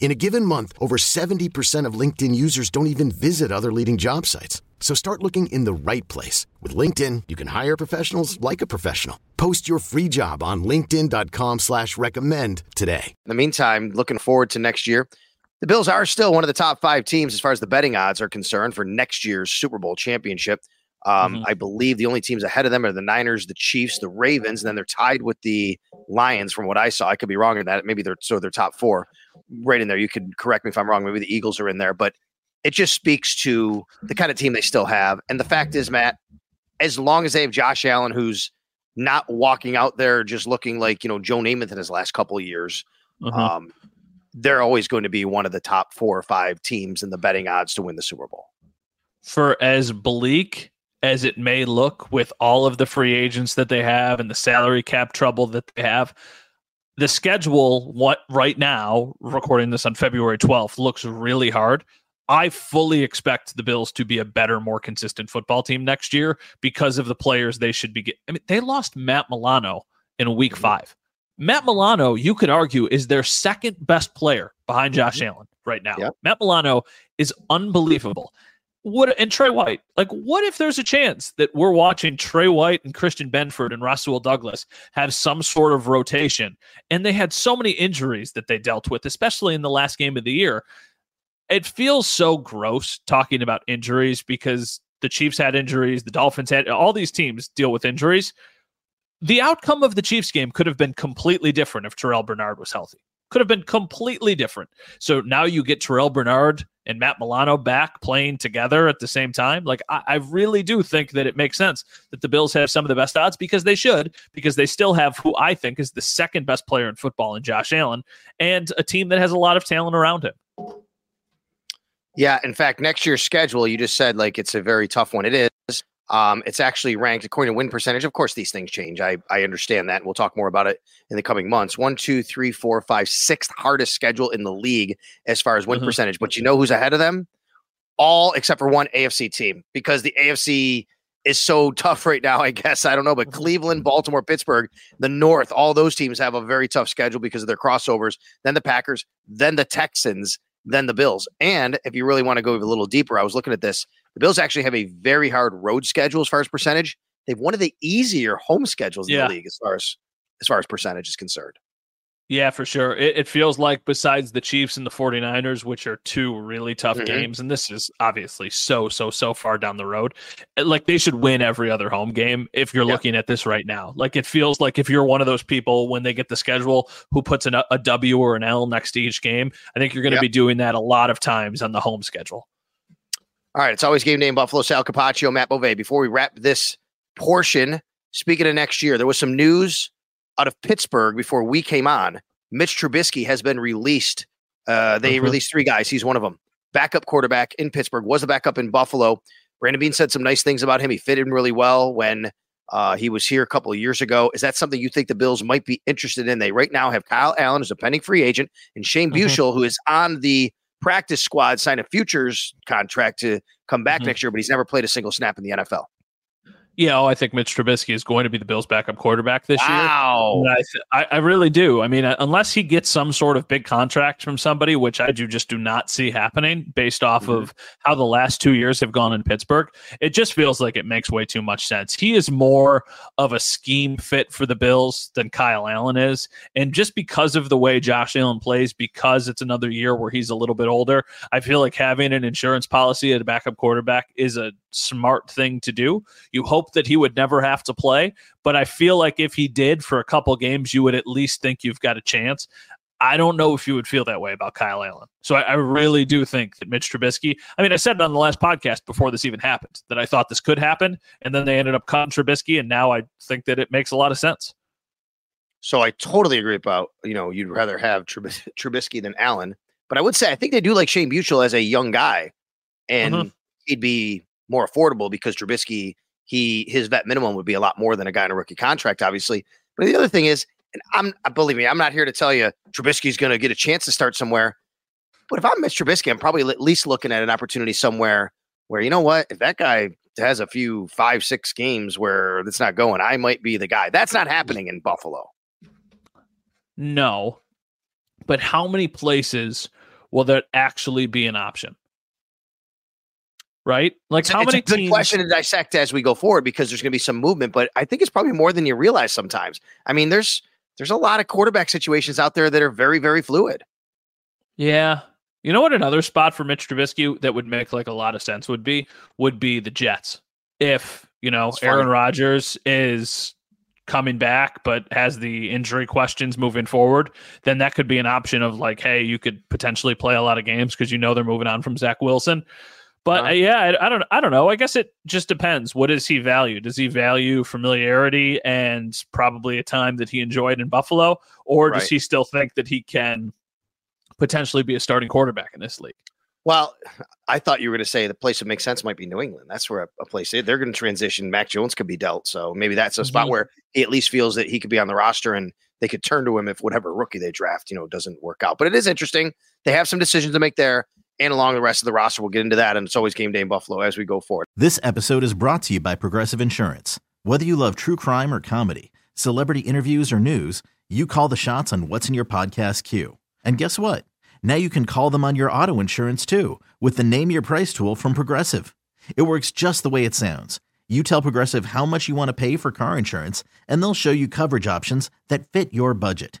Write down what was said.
In a given month, over 70% of LinkedIn users don't even visit other leading job sites. So start looking in the right place. With LinkedIn, you can hire professionals like a professional. Post your free job on linkedin.com slash recommend today. In the meantime, looking forward to next year. The Bills are still one of the top five teams as far as the betting odds are concerned for next year's Super Bowl championship. Um, mm-hmm. I believe the only teams ahead of them are the Niners, the Chiefs, the Ravens, and then they're tied with the Lions. From what I saw, I could be wrong in that. Maybe they're so they're top four, right in there. You could correct me if I'm wrong. Maybe the Eagles are in there, but it just speaks to the kind of team they still have. And the fact is, Matt, as long as they have Josh Allen, who's not walking out there just looking like you know Joe Namath in his last couple of years, mm-hmm. um, they're always going to be one of the top four or five teams in the betting odds to win the Super Bowl. For as bleak as it may look with all of the free agents that they have and the salary cap trouble that they have the schedule what right now recording this on february 12th looks really hard i fully expect the bills to be a better more consistent football team next year because of the players they should be getting i mean they lost matt milano in week mm-hmm. five matt milano you could argue is their second best player behind josh mm-hmm. allen right now yep. matt milano is unbelievable what and Tre White, like what if there's a chance that we're watching Tre White and Christian Benford and Rasul Douglas have some sort of rotation and they had so many injuries that they dealt with, especially in the last game of the year. It feels so gross talking about injuries because the Chiefs had injuries, the Dolphins had all these teams deal with injuries. The outcome of the Chiefs game could have been completely different if Terrell Bernard was healthy. Could have been completely different. So now you get Terrell Bernard and Matt Milano back playing together at the same time. Like, I, I, really do think that it makes sense that the Bills have some of the best odds because they should, because they still have who I think is the second best player in football in Josh Allen and a team that has a lot of talent around him. Yeah. In fact, next year's schedule, you just said like it's a very tough one. It is. Um, it's actually ranked according to win percentage. Of course, these things change. I, I understand that. We'll talk more about it in the coming months. One, two, three, four, five, sixth hardest schedule in the league as far as win mm-hmm. percentage. But you know who's ahead of them? All except for one AFC team because the AFC is so tough right now, I guess. I don't know, but mm-hmm. Cleveland, Baltimore, Pittsburgh, the North, all those teams have a very tough schedule because of their crossovers. Then the Packers, then the Texans, then the Bills. And if you really want to go a little deeper, I was looking at this the Bills actually have a very hard road schedule as far as percentage. They have one of the easier home schedules in yeah. the league as far as as far as percentage is concerned. Yeah, for sure. It, it, feels like besides the Chiefs and the 49ers, which are two really tough mm-hmm. games, and this is obviously so, so, so far down the road, eh, like they should win every other home game if you're yeah. looking at this right now. Like it feels like if you're one of those people when they get the schedule who puts an, a W or an L next to each game, I think you're going to be doing that a lot of times on the home schedule. All right, it's always game name Buffalo Sal Capaccio, Matt Bove. Before we wrap this portion, speaking of next year, there was some news out of Pittsburgh before we came on. Mitch Trubisky has been released. Uh, they mm-hmm. released three guys. He's one of them. Backup quarterback in Pittsburgh was a backup in Buffalo. Brandon Beane said some nice things about him. He fit in really well when uh, he was here a couple of years ago. Is that something you think the Bills might be interested in? They right now have Kyle Allen as a pending free agent and Shane mm-hmm. Buechele, who is on the practice squad, sign a futures contract to come back mm-hmm. next year, but he's never played a single snap in the NFL. Yeah, oh, I think Mitch Trubisky is going to be the Bills' backup quarterback this wow. year. I, th- I, I, really do. I mean, uh, unless he gets some sort of big contract from somebody, which I do just do not see happening based off mm-hmm. of how the last two years have gone in Pittsburgh, it just feels like it makes way too much sense. He is more of a scheme fit for the Bills than Kyle Allen is. And just because of the way Josh Allen plays, because it's another year where he's a little bit older, I feel like having an insurance policy at a backup quarterback is a smart thing to do. You hope that he would never have to play, but I feel like if he did for a couple games, you would at least think you've got a chance. I don't know if you would feel that way about Kyle Allen. So I, I, really do think that Mitch Trubisky. I mean, I said it on the last podcast before this even happened that I thought this could happen, and then they ended up cutting Trubisky, and now I think that it makes a lot of sense. So I totally agree about you know you'd rather have Trubis- Trubisky than Allen, but I would say I think they do like Shane Buechele as a young guy, and mm-hmm. he'd be more affordable because Trubisky he his vet minimum would be a lot more than a guy in a rookie contract, obviously. But the other thing is, and I'm believe me, I'm not here to tell you Trubisky's going to get a chance to start somewhere. But if I'm Mitch Trubisky, I'm probably at least looking at an opportunity somewhere where you know what, if that guy has a few five six games where it's not going, I might be the guy. That's not happening in Buffalo. No. But how many places will that actually be an option? Right? Like it's, how it's many a good teams... question to dissect as we go forward because there's going to be some movement, but I think it's probably more than you realize sometimes. I mean, there's there's a lot of quarterback situations out there that are very very fluid. Yeah. You know what another spot for Mitch Trubisky that would make like a lot of sense would be would be the Jets. If, you know, Aaron Rodgers is coming back but has the injury questions moving forward, then that could be an option of like, hey, you could potentially play a lot of games because you know they're moving on from Zach Wilson. But uh, yeah, I, I, don't I don't know. I guess it just depends. What does he value? Does he value familiarity and probably a time that he enjoyed in Buffalo, or right. does he still think that he can potentially be a starting quarterback in this league? Well, I thought you were going to say the place that makes sense might be New England. That's where a, a place they're going to transition. Mac Jones could be dealt, so maybe that's a spot mm-hmm. where he at least feels that he could be on the roster and they could turn to him if whatever rookie they draft, you know, doesn't work out. But it is interesting. They have some decisions to make there and along the rest of the roster. We'll get into that, and it's always game day in Buffalo as we go forward. This episode is brought to you by Progressive Insurance. Whether you love true crime or comedy, celebrity interviews or news, you call the shots on what's in your podcast queue. And guess what? Now you can call them on your auto insurance too with the Name Your Price tool from Progressive. It works just the way it sounds. You tell Progressive how much you want to pay for car insurance, and they'll show you coverage options that fit your budget.